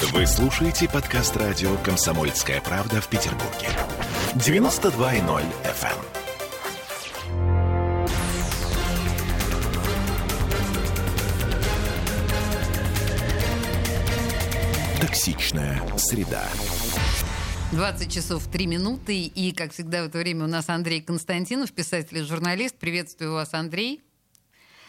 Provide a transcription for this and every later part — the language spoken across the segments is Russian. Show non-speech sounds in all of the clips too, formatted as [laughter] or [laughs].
Вы слушаете подкаст радио «Комсомольская правда» в Петербурге. 92.0 FM. Токсичная среда. 20 часов 3 минуты. И, как всегда, в это время у нас Андрей Константинов, писатель и журналист. Приветствую вас, Андрей.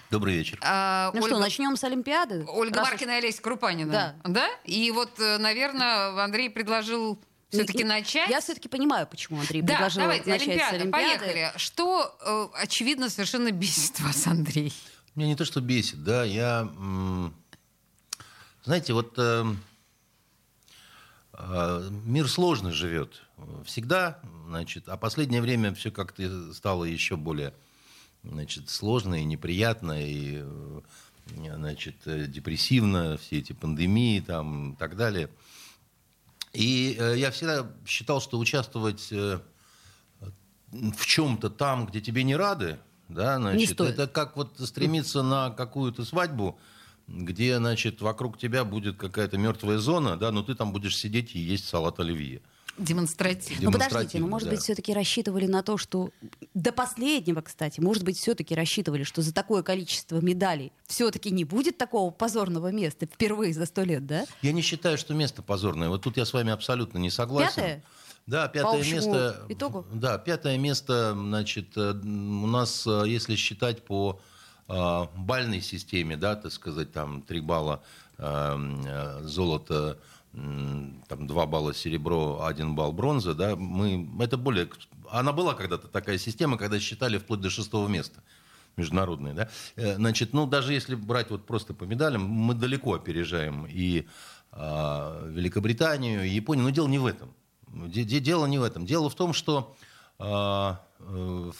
Добрый вечер. А, Ну что, начнем с Олимпиады? Ольга Раз Маркина и Олеся Крупанина. Да. Да? И вот, э, наверное, Андрей предложил все-таки начать. Я все-таки понимаю, почему Андрей Да, предложил давайте, начать Олимпиада, с Олимпиады. поехали. Что, э, очевидно, совершенно бесит вас, Андрей? Меня не то, что бесит, да, я... Знаете, вот э, э, мир сложно живет. Всегда, значит, а последнее время все как-то стало еще более, значит, сложно и неприятно, и, э, значит, э, депрессивно, все эти пандемии там и так далее. И э, я всегда считал, что участвовать в чем-то там, где тебе не рады, да, значит, стоит. это как вот стремиться на какую-то свадьбу, где, значит, вокруг тебя будет какая-то мертвая зона, да, но ты там будешь сидеть и есть салат оливье. Демонстративно. Ну подождите, ну может да. быть все-таки рассчитывали на то, что до последнего, кстати, может быть все-таки рассчитывали, что за такое количество медалей все-таки не будет такого позорного места впервые за сто лет, да? Я не считаю, что место позорное. Вот тут я с вами абсолютно не согласен. Пятое? Да, пятое общему место. итогу? Да, пятое место, значит, э, у нас, э, если считать по э, бальной системе, да, так сказать, там три балла золото, м, там два балла серебро, один балл бронза, да, мы, это более, она была когда-то такая система, когда считали вплоть до шестого места международные, да, Э, значит, ну, даже если брать вот просто по медалям, мы далеко опережаем и а, Великобританию, и Японию, но дело не в этом. Де- де- Дело не в этом. Дело в том, что а, э,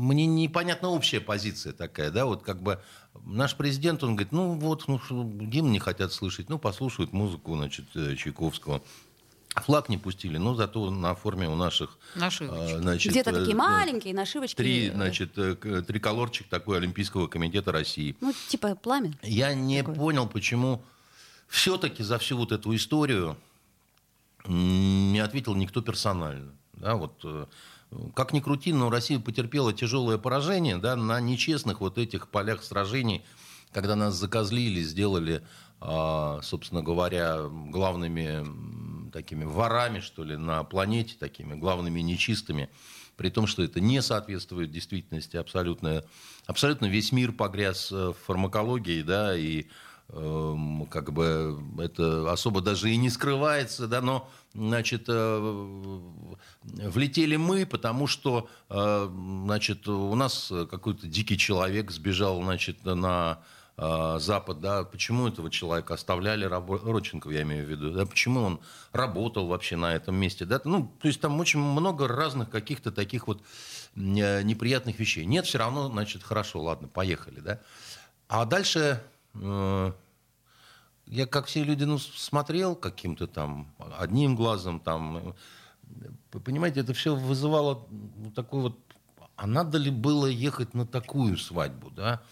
мне непонятна общая позиция такая, да, вот как бы наш президент, он говорит, ну вот, ну, что, гимн не хотят слышать, ну, послушают музыку, значит, э, Чайковского. Флаг не пустили, но зато на форме у наших... Нашивочки. значит, Где-то э, такие э, маленькие нашивочки. Три, э, значит, э, триколорчик такой Олимпийского комитета России. Ну, типа пламя. Я не Такое. понял, почему все-таки за всю вот эту историю не ответил никто персонально. Да, вот, э, как ни крути, но Россия потерпела тяжелое поражение да, на нечестных вот этих полях сражений, когда нас закозлили, сделали, а, собственно говоря, главными такими ворами, что ли, на планете, такими главными нечистыми, при том, что это не соответствует действительности абсолютно. Абсолютно весь мир погряз э, в фармакологии, да, и как бы это особо даже и не скрывается, да, но, значит, э, влетели мы, потому что, э, значит, у нас какой-то дикий человек сбежал, значит, на э, Запад, да, почему этого человека оставляли, Родченкова я имею в виду, да, почему он работал вообще на этом месте, да, ну, то есть там очень много разных каких-то таких вот неприятных вещей. Нет, все равно, значит, хорошо, ладно, поехали, да. А дальше я, как все люди, ну, смотрел каким-то там одним глазом, там, э, понимаете, это все вызывало ну, такой вот, а надо ли было ехать на такую свадьбу, да?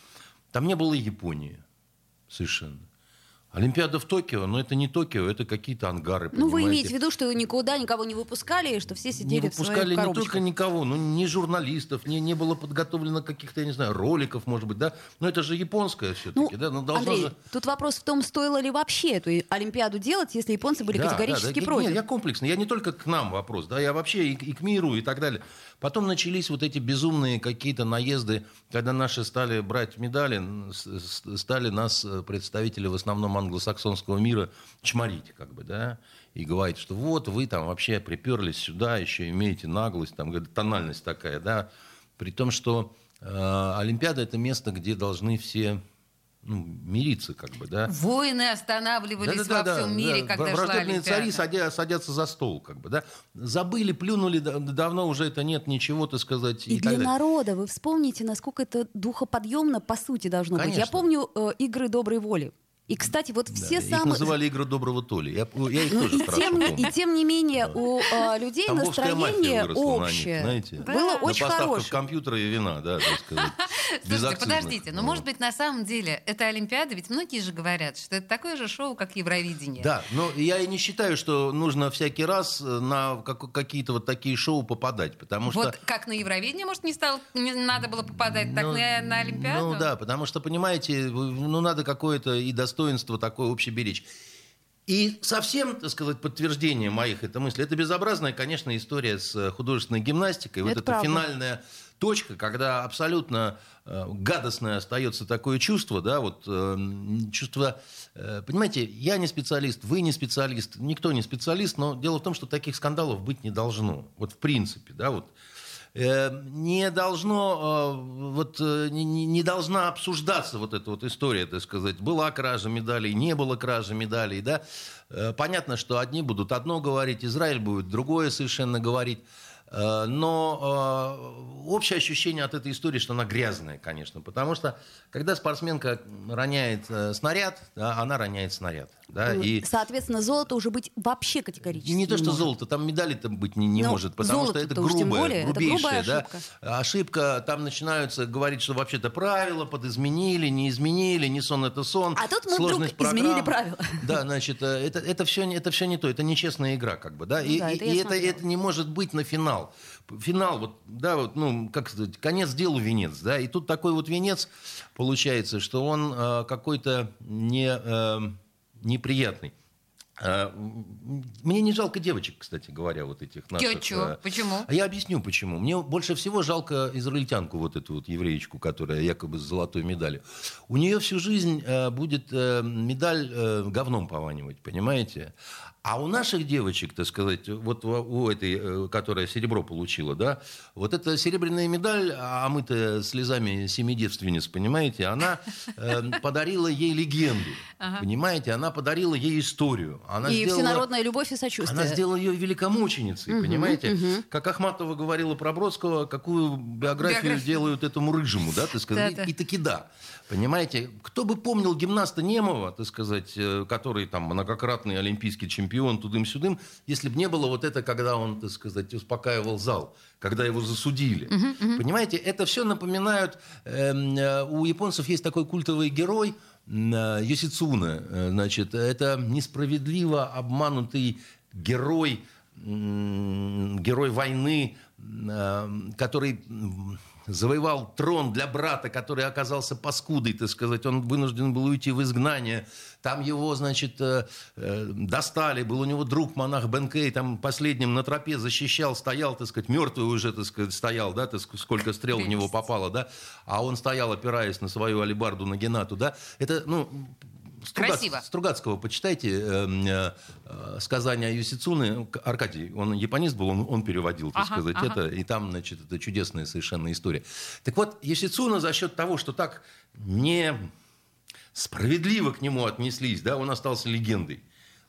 Там не было Японии совершенно. Олимпиада в Токио, но это не Токио, это какие-то ангары. Ну, вы понимаете? имеете в виду, что никуда никого не выпускали, и что все не сидели в выпускали своих не коробочках? только никого, ну, ни журналистов, не, не было подготовлено каких-то, я не знаю, роликов, может быть, да? Но это же японское все-таки, Ну, да? Ну, должно Андрей, же... тут вопрос в том, стоило ли вообще эту Олимпиаду делать, если японцы были Да, категорически да, да. против. Нет, я комплексный. Я не только к нам вопрос, да, я вообще и, и к миру и так далее. Потом начались вот эти безумные какие-то наезды, когда наши стали брать медали, стали нас, э, представители в основном англосаксонского мира, чморить, как бы, да, и говорить, что вот вы там вообще приперлись сюда, еще имеете наглость, там, тональность такая, да, при том, что э, Олимпиада это место, где должны все ну, мириться, как бы, да. Войны останавливались во всем мире, да. когда шла Враждебные Олимпиада. цари садя- садятся за стол, как бы, да. Забыли, плюнули, да- давно уже это нет ничего, так сказать. И, И, для так далее. народа вы вспомните, насколько это духоподъемно по сути должно быть. Я Конечно. помню э, игры доброй воли. И, кстати, вот все Да, Их самые... называли игры доброго Толи. Я, я их Ну, тоже и, тем, не- помню. и тем не менее у э, людей Тамбовская настроение выросла на них, общее знаете. было Да. очень на поставках хорошее. компьютера и вина, да, так сказать. Слушайте, подождите, но Вот. может быть на самом деле это Олимпиада, ведь многие же говорят, что это такое же шоу, как Евровидение. Да, но я и не считаю, что нужно всякий раз э, на как- какие-то вот такие шоу попадать, потому что... Вот как на Евровидение, может, не, стал, не надо было попадать, так Ну, на, на Олимпиаду? Ну да, потому что, понимаете, ну надо какое-то и достоинство такое общее беречь. И совсем, так сказать, подтверждение моих этой мысли, это безобразная, конечно, история с э, художественной гимнастикой. Вот Это эта правда. финальная точка, когда абсолютно э, гадостное остается такое чувство, да, вот э, чувство, э, понимаете, я не специалист, вы не специалист, никто не специалист, но дело в том, что таких скандалов быть не должно, вот в принципе, да, вот не должно, э, вот, э, не должна обсуждаться вот эта вот история, так сказать, была кража медалей, не было кражи медалей, да. Э, Понятно, что одни будут одно говорить, Израиль будет другое совершенно говорить. Э, Но э, общее ощущение от этой истории, что она грязная, конечно, потому что когда спортсменка роняет э, снаряд, да, она роняет снаряд, да, и Соответственно, золото уже быть вообще категорически и не то, что может. золото, там медали там быть не, не Ну, может, потому что это грубая, более, это грубейшая, грубая да, ошибка. ошибка. Там начинаются говорить, что вообще-то правила подизменили, не изменили, не сон это сон. А тут мы сложность вдруг изменили программ. правила. Да, значит, это, это, все, не- это все не то, это нечестная игра, как бы, да, Ну и, да, это и это, это не может быть на финал. Финал, вот, да, вот, ну, как сказать, конец делу венец, да, и тут такой вот венец получается, что он э, какой-то не, э, неприятный. Э, Мне не жалко девочек, кстати говоря, вот этих наших. чё? э, Почему? А я объясню, почему. Мне больше всего жалко израильтянку, вот эту вот евреечку, которая якобы с золотой медалью. У нее всю жизнь э, будет медаль говном пованивать, понимаете? А у наших девочек, так сказать, вот у- этой, э, которая серебро получила, да, вот эта серебряная медаль, а омытая слезами семи девственниц, понимаете, она э, подарила ей легенду, понимаете, она подарила ей историю. И всенародная любовь и сочувствие. она сделала ее великомученицей, понимаете? Как Ахматова говорила про Бродского, какую биографию, делают этому рыжему, да, так сказать. И таки да. Понимаете, кто бы помнил гимнаста Немова, так сказать, э, который там многократный олимпийский чемпион, тудым-сюдым, если бы не было вот это, когда он, так сказать, успокаивал зал, когда его засудили. Понимаете, это все напоминают, эм, э, у японцев есть такой культовый герой, э, Йосицуна, э, значит, это несправедливо обманутый герой, м, герой войны, э, который завоевал трон для брата, который оказался паскудой, так сказать, он вынужден был уйти в изгнание. Там его, значит, э, э, достали, был у него друг монах Бенкей, там последним на тропе защищал, стоял, так сказать, мертвый уже, так сказать, стоял, да, так сколько стрел в него попало, да, а он стоял, опираясь на свою алибарду на Геннату, да, это, ну, Стругац- Красиво. Стругацкого почитайте э, э, э, сказания Юсицуны. К- Аркадий, он японист был, он, он переводил, так Ага, сказать, ага. это. И там, значит, это чудесная совершенно история. Так вот, Юсицуна за счет того, что так не справедливо к нему отнеслись, да, он остался легендой.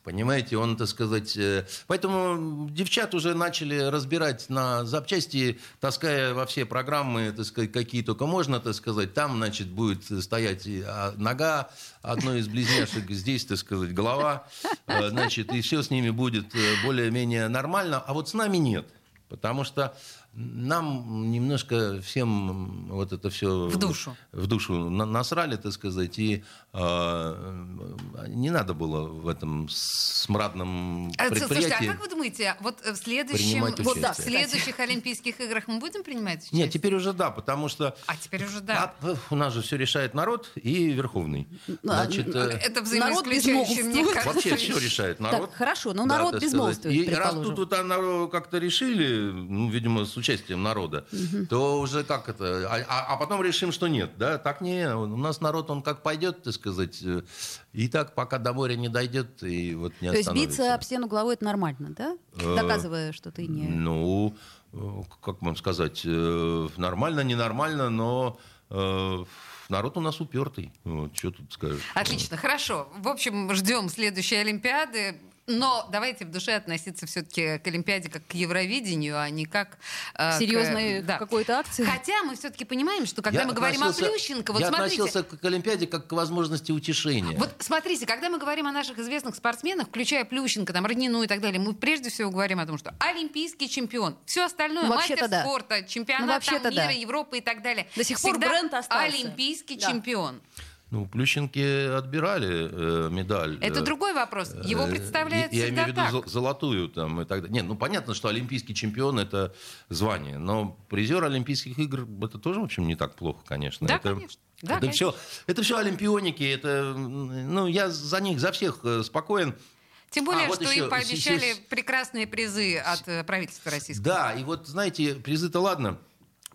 Понимаете, он, так сказать... э, Поэтому девчат уже начали разбирать на запчасти, таская во все программы, так сказать, какие только можно, так сказать. Там, значит, будет стоять а, нога одной из близняшек, [laughs] здесь, так сказать, голова, э, значит, и все с ними будет э, более-менее нормально. А вот с нами нет. Потому что нам немножко всем вот это все В душу. в душу на- насрали, так сказать, и э, не надо было в этом смрадном А, Слушайте, предприятии. а как вы думаете, вот в следующем, вот, да, в следующих Олимпийских играх мы будем принимать участие? Нет, теперь уже да, потому что А теперь уже да. а, у нас же все решает народ и Верховный. Значит, э, Это Народ взаимоисключающее, мне безмолвствует. кажется. Вообще все решает народ. Так, хорошо, ну, народ так безмолвствует. И раз тут вот как-то решили, ну, видимо, с участием народа, то уже как это... А, а- а потом решим, что нет, да? Так не, у нас народ, он как пойдет, так сказать, э, и так пока до моря не дойдет, и вот не То есть биться об стену головой это нормально, да? Э, Доказывая, что ты не... Ну, э, как вам сказать, нормально, ненормально, но э, народ у нас упертый. Вот, что тут скажешь? Отлично, хорошо. В общем, ждем следующей Олимпиады. Но давайте в душе относиться все-таки к Олимпиаде как к Евровидению, а не как... э, к- Серьезной да. какой-то акции. Хотя мы все-таки понимаем, что когда Я мы говорим о Плющенко, вот я смотрите... относился к Олимпиаде как к возможности утешения. Вот смотрите, когда мы говорим о наших известных спортсменах, включая Плющенко, там, Роднину и так далее, мы прежде всего говорим о том, что олимпийский чемпион, все остальное, Ну, мастер да. спорта, чемпионат Ну, там, мира, да. Европы и так далее. До сих пор бренд остался. Олимпийский Да. чемпион. Ну, Плющенке отбирали э, медаль. Это э, другой вопрос. Его э, представляет я, я имею в виду так. золотую там и так далее. Нет, ну понятно, что олимпийский чемпион это звание, но призер Олимпийских игр это тоже, в общем, не так плохо, конечно. Да, это, конечно. Да, это конечно. все, это все олимпионики, это, ну я за них, за всех э, спокоен. Тем более, А, вот что еще, им пообещали с- с- прекрасные призы от э, правительства российского. Да, и вот знаете, призы-то ладно,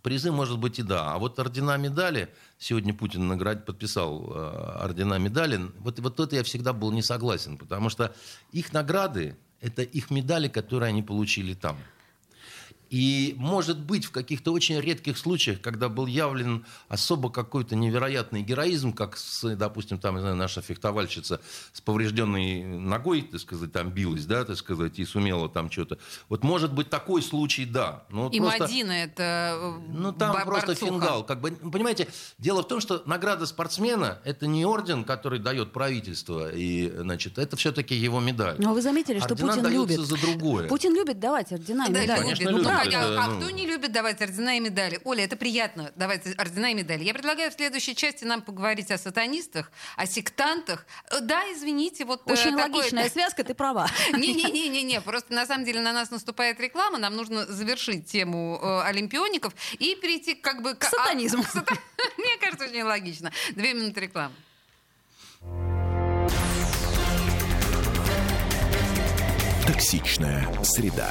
призы, может быть, и да. А вот ордена медали, сегодня Путин наград... подписал э, ордена медали, вот, вот это я всегда был не согласен, потому что их награды – это их медали, которые они получили там. И, может быть, в каких-то очень редких случаях, когда был явлен особо какой-то невероятный героизм, как, с, допустим, там, не знаю, наша фехтовальщица с поврежденной ногой, так сказать, там билась, да, так сказать, и сумела там что-то. Вот, может быть, такой случай, да. Но вот И просто- Мадина это э, ну, там бо- просто борцуха. фингал. Как бы, ну, понимаете, дело в том, что награда спортсмена – это не орден, который дает правительство, и, значит, это все-таки его медаль. Но вы заметили, что Ордена Путин даются любит. за другое. Путин любит давать ордена и Да, медали. конечно, любит. любит. Ну, Это, а, ну. кто не любит давать ордена и медали? Оля, это приятно давать ордена и медали. Я предлагаю в следующей части нам поговорить о сатанистах, о сектантах. Э, Да, извините, вот э, Очень такое- логичная связка, ты права. [laughs] Не-не-не-не, просто на самом деле на нас наступает реклама, нам нужно завершить тему э, олимпиоников и перейти как бы... К К сатанизму. а, к сата- [laughs] Мне кажется, очень логично. Две минуты рекламы. Токсичная среда.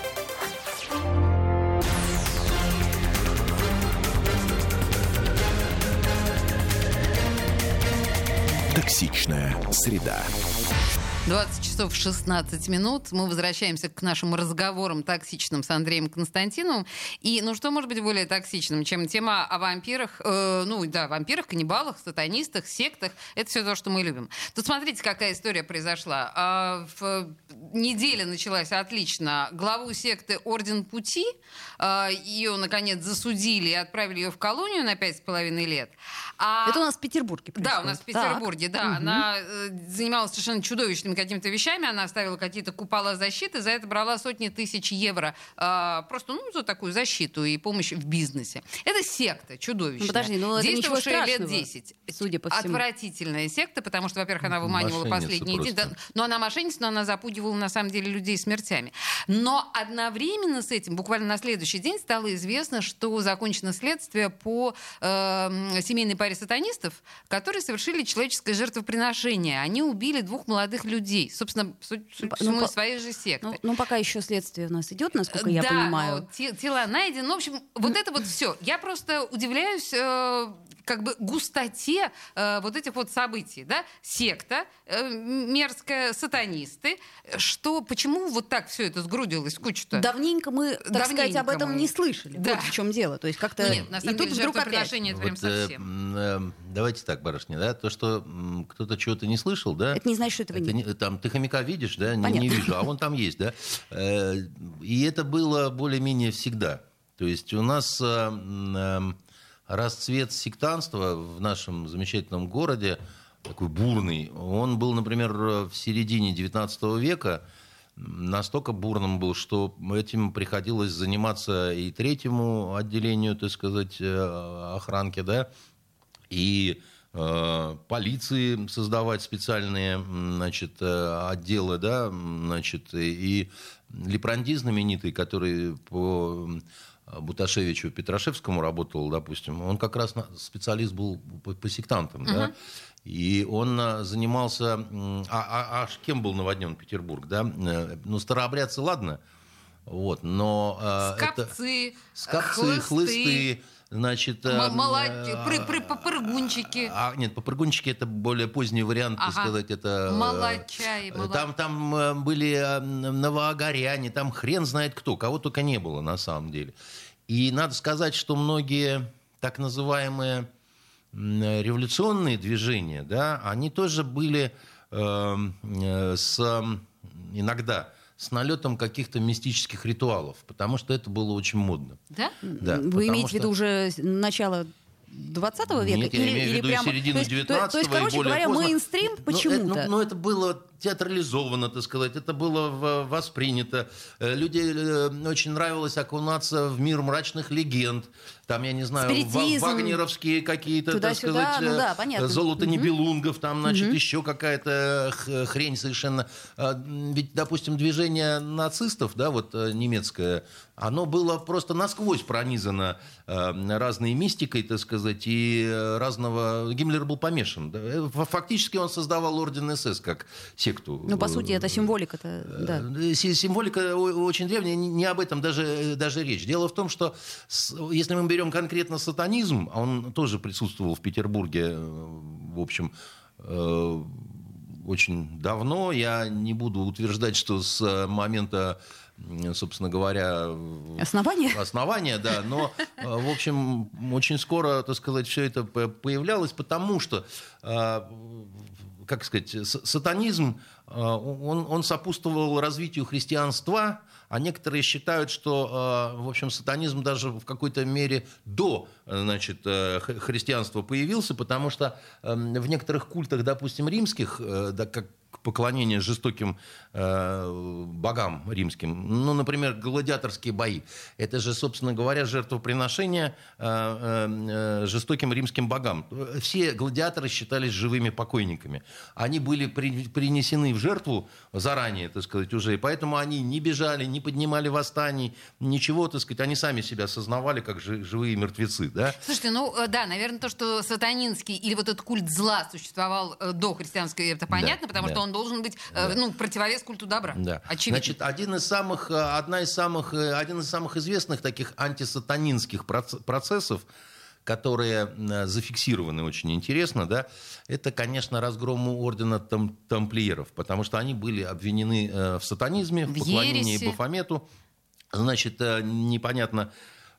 Токсичная среда. 20 часов 16 минут. Мы возвращаемся к нашим разговорам токсичным с Андреем Константиновым. И, ну, что может быть более токсичным, чем тема о вампирах, э, ну, да, вампирах, каннибалах, сатанистах, сектах. Это все то, что мы любим. Тут смотрите, какая история произошла. А, в неделя началась отлично. Главу секты Орден Пути, а, ее, наконец, засудили и отправили ее в колонию на 5,5 лет. А- Это у нас в Петербурге да, у нас в происходит. Петербурге, да. Она э, занималась совершенно чудовищными какими-то вещами. Она оставила какие-то купола защиты, за это брала сотни тысяч евро. а, просто, ну, за такую защиту и помощь в бизнесе. Это секта чудовищная. Ну, подожди, ну, это ничего действовавшая лет страшного, 10. судя по всему. Отвратительная секта, потому что, во-первых, она выманивала Мошенница последние деньги. Да, но она мошенница, но она запугивала, на самом деле, людей смертями. Но одновременно с этим, буквально на следующий день, стало известно, что закончено следствие по э, семейной паре сатанистов, которые совершили человеческое жертвоприношение. Они убили двух молодых людей. Собственно, суть, суть Ну, по- из своей же секты. Ну, ну, пока еще следствие у нас идет, насколько я да, понимаю. но те- тела найдены. Ну, в общем, вот это вот все. Я просто удивляюсь э, как бы густоте э, вот этих вот событий, да, секта, э, мерзкая, сатанисты, что, почему вот так все это сгрудилось в кучу-то? Давненько мы, так сказать, Давненько об этом мы. не слышали. Да. Вот в чем дело. То есть как-то... Ну, нет, на самом и тут деле вдруг опять. жертвоприношение это прям Вот, э, совсем. м, э, давайте так, барышня, да, то, что кто-то чего-то не слышал, да, Это не значит, что этого Это нет. не- там ты хомяка видишь, да? Не, Понятно. не вижу, а он там есть, да? Э, И это было более-менее всегда. То есть у нас э, м, э, расцвет сектанства в нашем замечательном городе, такой бурный, он был, например, в середине 19 века, настолько бурным был, что этим приходилось заниматься и третьему отделению, так сказать, э, охранки, да, и э, полиции создавать специальные значит, э, отделы, да, значит, и Лепранди знаменитый, который по Буташевичу Петрашевскому работал, допустим, он как раз специалист был по, по сектантам, да, и он а, занимался... А, а- а кем был наводнен Петербург, да? Э, Ну, старообрядцы, ладно, вот, но... э, это- Скопцы, Скопцы, хлысты, значит... э, м- молод- э, пры- пры- попрыгунчики. А, нет, попрыгунчики это более поздний вариант, так Ага. сказать, это... э, Молодчаи, э, молод- Там, там э, были э, новоогоряне, там хрен знает кто, кого только не было на самом деле. И надо сказать, что многие так называемые революционные движения, да, они тоже были э, э, с, иногда с налетом каких-то мистических ритуалов, потому что это было очень модно. Да? Да, Вы имеете что... в виду уже начало 20 века? Нет, или, я имею в виду прямо... середину 19 то, то, то есть, короче и более говоря, поздно. мейнстрим почему-то. Ну, это, ну, ну, это было театрализовано, так сказать, это было воспринято. Э, люди э, очень нравилось окунаться в мир мрачных легенд. Там, я не знаю, Спиритизм. вагнеровские какие-то, так сказать, ну да, э, понятно. золото Мгм. Нибелунгов, там, значит, еще какая-то хрень совершенно. А, Ведь, допустим, движение нацистов, да, вот немецкое, оно было просто насквозь пронизано разной мистикой, так сказать, и разного... Гиммлер был помешан. Фактически он создавал орден СС как секту. Ну, по сути, это символика-то, да. Э, си- Символика очень древняя, не об этом даже, даже речь. Дело в том, что если мы берем конкретно сатанизм, а он тоже присутствовал в Петербурге, э, в общем, э, очень давно, я не буду утверждать, что с момента, собственно говоря, Основание? основания, да, но, в общем, очень скоро, так сказать, все это появлялось, потому что, как сказать, сатанизм, э, он, он сопутствовал развитию христианства, а некоторые считают, что, э, в общем, сатанизм даже в какой-то мере до, э, значит, христианства появился, потому что э, в некоторых культах, допустим, римских, да, как поклонение жестоким э, богам римским. Ну, например, гладиаторские бои. Это же, собственно говоря, жертвоприношение э, э, э, жестоким римским богам. Все гладиаторы считались живыми покойниками. Они были при- принесены в жертву заранее, так сказать, уже. И поэтому они не бежали, не поднимали восстаний, ничего, так сказать. Они сами себя осознавали как жи- живые мертвецы, да? Слушайте, ну э, да, наверное, то, что сатанинский или вот этот культ зла существовал э, до христианской, это понятно, потому да. что он должен быть, э, ну, противовес культу добра. Да. Очевидно. Значит, один из самых, э, одна из самых, э, один из самых известных таких антисатанинских проц- процессов, которые зафиксированы очень интересно, да, это, конечно, разгром ордена там- тамплиеров, потому что они были обвинены в сатанизме, в В поклонении ереси. Бафомету. Значит, непонятно,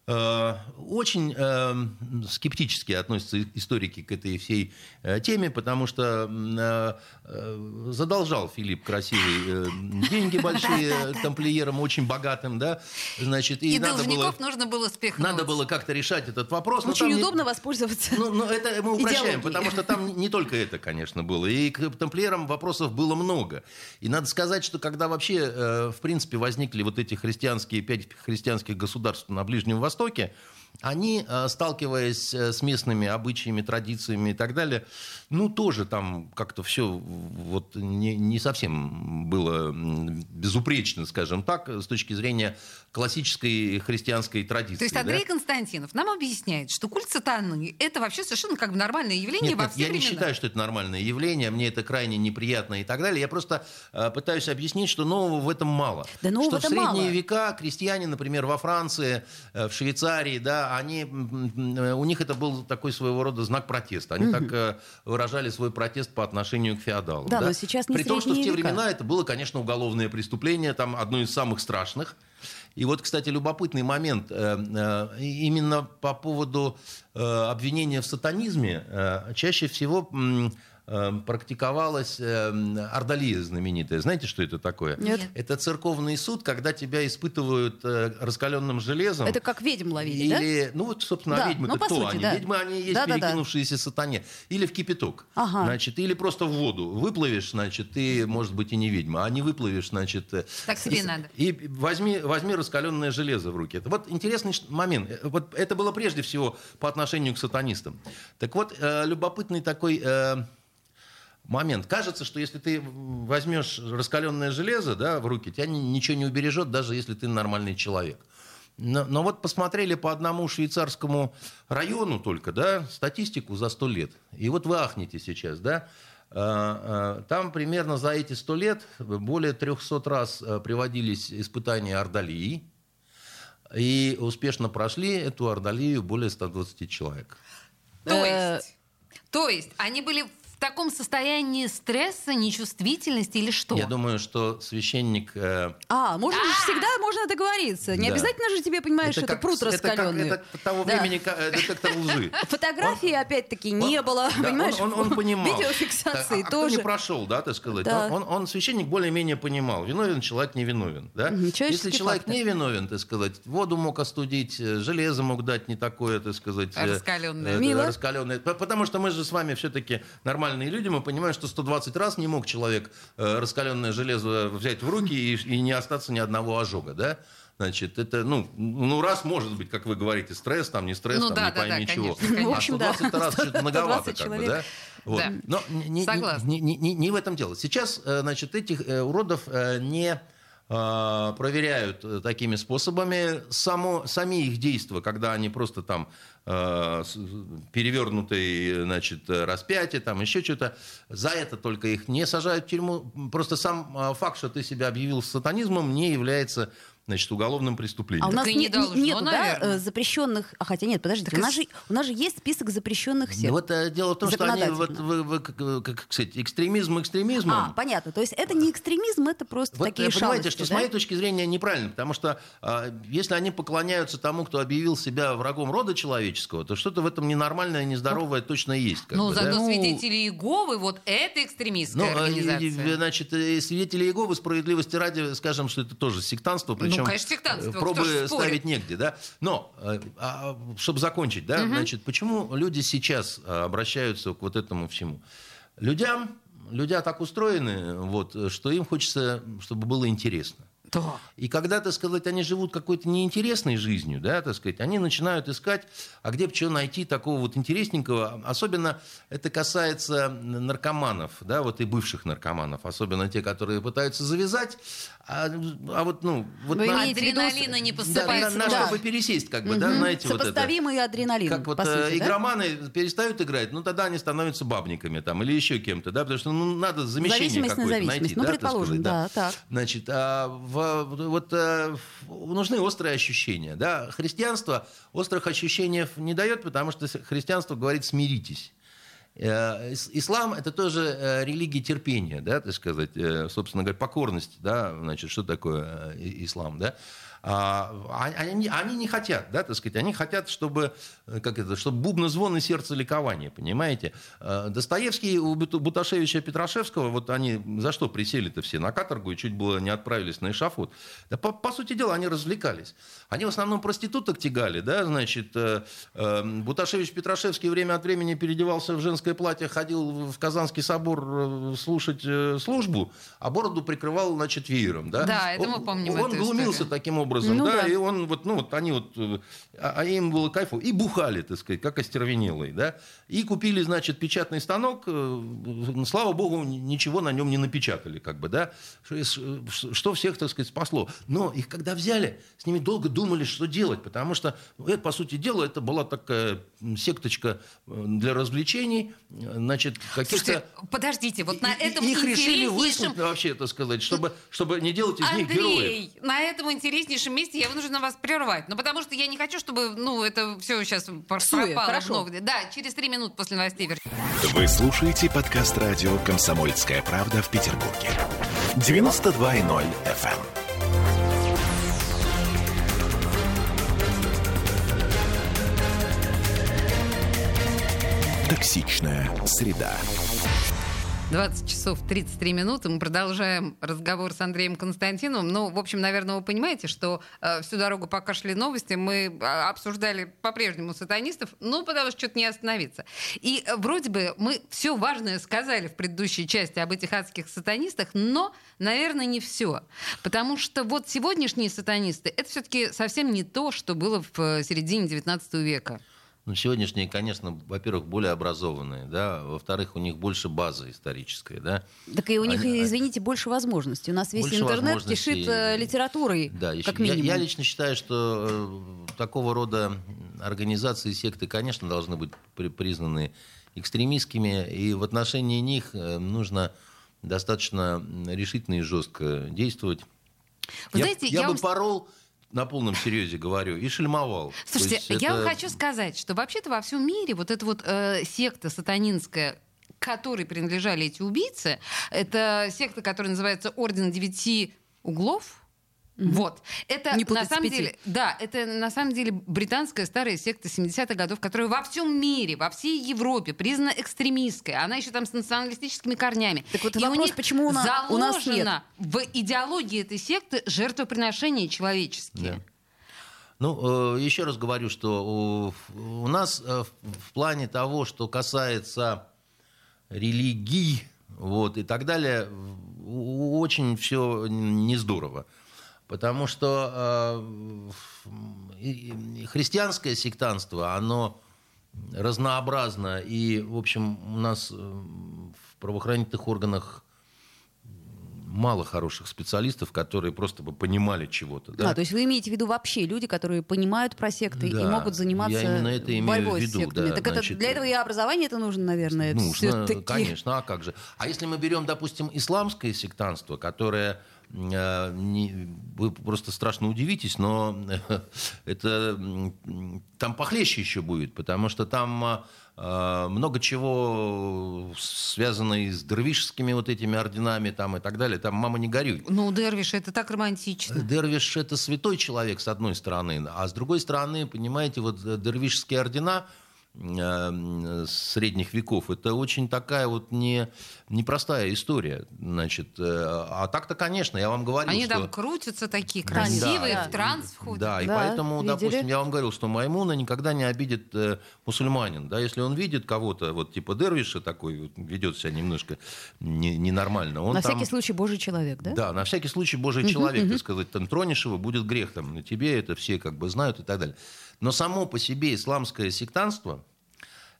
очень э, скептически относятся историки к этой всей э, теме, потому что э, э, задолжал Филипп красивый э, деньги [laughs] большие э, тамплиерам, очень богатым, да, значит, и, И надо было, должников нужно было спихнуть. надо было как-то решать этот вопрос. но Очень там не- удобно воспользоваться. ну, ну, это мы [laughs] упрощаем, Идеологией. потому что там не только это, конечно, было. И к тамплиерам вопросов было много. И надо сказать, что когда вообще, э, в принципе, возникли вот эти христианские, пять христианских государств на Ближнем Востоке, Востоке, они, э, сталкиваясь э, с местными обычаями, традициями и так далее, ну, тоже там как-то все вот не, не совсем было безупречно, скажем так, с точки зрения классической христианской традиции. То есть да. Андрей Константинов нам объясняет, что культ сатаны это вообще совершенно как бы нормальное явление Нет, во нет, все я не времена. считаю, что это нормальное явление, мне это крайне неприятно и так далее. Я просто э, пытаюсь объяснить, что нового в этом мало. Да что в средние мало. века крестьяне, например, во Франции, в Швейцарии, да, они, э, у них это был такой своего рода знак протеста. Они так э, выражали свой протест по отношению к феодалам. Да, но сейчас не При том, что в те века. времена это было, конечно, уголовное преступление, там одно из самых страшных. И вот, кстати, любопытный момент. э, Именно по поводу обвинения в сатанизме чаще всего практиковалась э, ордалия знаменитая. Знаете, что это такое? Нет. Это церковный суд, когда тебя испытывают э, раскаленным железом. Это как ведьм ловили, да? Или, ну вот, собственно, Да, а ведьмы ну, кто сути, они? да. Ведьмы, они есть Да-да-да. перекинувшиеся сатане. Или в кипяток. Ага. Значит, или просто в воду. Выплывешь, значит, ты, может быть, и не ведьма. А не выплывешь, значит... э, Так себе и- надо. И возьми, возьми раскаленное железо в руки. Это вот интересный момент. Э, Вот это было прежде всего по отношению к сатанистам. Так вот, любопытный такой... э, момент. Кажется, что если ты возьмешь раскаленное железо да, в руки, тебя ни- ничего не убережет, даже если ты нормальный человек. Но, но вот посмотрели по одному швейцарскому району только, да, статистику за 100 лет. И вот вы ахнете сейчас, да. А, а, Там примерно за эти 100 лет более 300 раз а, приводились испытания ордалии. И успешно прошли эту ордалию более 120 человек. То Э, есть, то есть они были в таком состоянии стресса, нечувствительности или что? Я думаю, что священник... э, А, можно же всегда можно договориться. Не Да. обязательно же тебе, понимаешь, это, как- пруд это как- раскаленный. Это того Да. времени ка- э, детектор лжи. [laughs] Фотографии, опять-таки, не было, да, понимаешь? Он, он- он понимал. Видеофиксации а, а кто тоже. не прошел, да, так сказать. Да. Он, он, священник более-менее понимал, виновен человек, не виновен. Да? Мгм, Если человек факторы. не виновен, так сказать, воду мог остудить, э, железо мог дать не такое, так сказать. э, Раскалённое. э, Мило. раскалённое. П- Потому что мы же с вами все-таки нормальные люди, мы понимаем, что 120 раз не мог человек э, раскаленное железо взять в руки и, и не остаться ни одного ожога, да? Значит, это, ну, ну, раз может быть, как вы говорите, стресс, там, не стресс, Ну там, да, не да, пойми да, чего. конечно, А общем, да. 120 раз что-то многовато, 120 как бы, человек. да? Вот. Да. Но не, не- не- не- не- в этом дело. Сейчас, э, значит, этих э, уродов не проверяют э, такими способами. Само, сами их действия, когда они просто там с- перевернутые, значит, распятие, там еще что-то, за это только их не сажают в тюрьму. Просто сам э, факт, что ты себя объявил сатанизмом, не является значит, уголовным преступлением. А у нас не не- должно, нету, да, наверное. э, запрещенных... А хотя нет, подожди, Так у нас, с- же, у нас же есть список запрещенных Ну, сект. вот э, дело в том, что они, вот, вы- вы, как, э, как сказать, экстремизм экстремизмом. А, понятно. То есть это не экстремизм, это просто Вот такие понимаете, шалости, что с да? моей точки зрения неправильно, потому что а, если они поклоняются тому, кто объявил себя врагом рода человеческого, то что-то в этом ненормальное, нездоровое точно есть. как Ну, бы, зато да? свидетели Иеговы, вот это экстремистская Ну, э, и- организация. значит, свидетели Иеговы, справедливости ради, скажем, что это тоже сектантство, причем Ну, конечно, сектантство, э, пробы ставить негде, да. Но, чтобы закончить, да, значит, почему люди сейчас а, обращаются к вот этому всему? Людям, люди так устроены, вот, что им хочется, чтобы было интересно. Да. И когда, так сказать, они живут какой-то неинтересной жизнью, да, так сказать, они начинают искать, а где бы что найти такого вот интересненького. Особенно это касается наркоманов, да, вот и бывших наркоманов, особенно те, которые пытаются завязать, а, а вот, ну, вот Вы на- в виду Адреналина не да, поступает. на, на Да. чтобы пересесть, как бы, да, Мгм. знаете, вот это. Сопоставимый адреналин, Как вот э, сути, да? игроманы перестают играть, ну тогда они становятся бабниками там или еще кем-то, да, потому что ну, надо замещение на какое-то найти. Ну, да, предположим, сказать, да, так. Значит, а в- вот в- нужны острые ощущения, да. Христианство острых ощущений не дает, потому что христианство говорит «смиритесь». Э, ис- Ислам это тоже э, религия терпения, да, так сказать, э, собственно говоря, покорность, да, значит, что такое ислам, да. А, а- они, они не хотят, да, так сказать, они хотят, чтобы, э, как это, чтобы бубны звон и сердце ликования, понимаете. Э, Достоевский у Бут- Буташевича Петрашевского, вот они за что присели-то все на каторгу и чуть было не отправились на эшафот. Да, по, по сути дела, они развлекались. Они в основном проституток тягали, да, значит, э, э, Буташевич Петрашевский время от времени переодевался в женское платье, ходил в Казанский собор э, слушать службу, а бороду прикрывал, значит, веером, да. Да, это мы Он- помним Он эту глумился историю. таким образом, Ну да, да. и он вот, ну вот они вот, э, а а им было кайфово, и бухали, так сказать, как остервенелые, да, и купили, значит, печатный станок, э, слава богу, ничего на нем не напечатали, как бы, да, что, из- что всех, так сказать, спасло. Но их когда взяли, с ними долго думали, что делать, потому что, ну, это, по сути дела, это была такая секточка э, для развлечений, э, значит, каких-то... Подождите, вот на этом их решили выслать вообще, так сказать, чтобы, чтобы не делать из них героев. Андрей, на этом интереснейшем месте я вынуждена вас прервать. Ну, потому что я не хочу, чтобы, ну, это все сейчас Псуя, пропало. хорошо. много. Да, через три минуты после новостей. Вы слушаете подкаст радио «Комсомольская правда» в Петербурге. 92.0 FM. Токсичная среда. 20 часов 33 минуты. Мы продолжаем разговор с Андреем Константиновым. Ну, в общем, наверное, вы понимаете, что э, всю дорогу, пока шли новости, мы э, обсуждали по-прежнему сатанистов, ну, потому что что-то не остановиться. И э, вроде бы мы все важное сказали в предыдущей части об этих адских сатанистах, но, наверное, не все. Потому что вот сегодняшние сатанисты — это все-таки совсем не то, что было в э, середине 19 века. Ну, сегодняшние, конечно, во-первых, более образованные, да, во-вторых, у них больше базы исторической, да. Так и у них, Они- извините, больше возможностей. У нас весь интернет кишит э, литературой, Да, еще- как я, минимум. я лично считаю, что э, такого рода организации, секты, конечно, должны быть при- признаны экстремистскими, и в отношении них э, нужно достаточно решительно и жестко действовать. Вы я знаете, я я бы вам- порол, на полном серьезе говорю, и шельмовал. Слушайте, есть я вам это- хочу сказать, что вообще-то во всем мире вот эта вот э, секта сатанинская, которой принадлежали эти убийцы, это секта, которая называется Орден Девяти Углов. Вот. Это Не на самом пяти. деле, да, это на самом деле британская старая секта 70-х годов, которая во всем мире, во всей Европе признана экстремистской. Она еще там с националистическими корнями. Так вот И у вопрос, них почему у на- у нас нет? заложено в идеологии этой секты жертвоприношения человеческие. Да. Ну, э, еще раз говорю, что у, у нас э, в, в плане того, что касается религий вот, и так далее, у- очень все не здорово. Потому что э, и- и христианское сектанство, оно разнообразно. И, в общем, у нас э, в правоохранительных органах мало хороших специалистов, которые просто бы понимали чего-то. Да? А, то есть вы имеете в виду вообще люди, которые понимают про секты и Да, могут заниматься я именно это имею борьбой в виду, с сектами. да, так это, значит, для этого и образование это нужно, наверное. Нужно, всё-таки. конечно, а как же. А если мы берем, допустим, исламское сектанство, которое э, не- вы просто страшно удивитесь, но [laughs] это м, там похлеще еще будет, потому что там э, много чего связано и с дервишскими вот этими орденами там и так далее. Там мама не горюй. Ну, Дервиш, это так романтично. Дервиш это святой человек, с одной стороны, а с другой стороны, понимаете, вот э, дервишские ордена э, средних веков, это очень такая вот не, непростая история. Значит, э, а так-то, конечно, я вам говорил, Они что... там крутятся такие красивые, да. в транс входят. Да, и Да, поэтому, видели? допустим, я вам говорил, что Маймуна никогда не обидит э, мусульманин. Да, если он видит кого-то, вот типа Дервиша такой, вот, ведет себя немножко не- ненормально, он На там... всякий случай Божий человек, да? Да, на всякий случай Божий человек, так сказать, там тронешь его, будет грех там на тебе, это все как бы знают и так далее. Но само по себе исламское сектантство,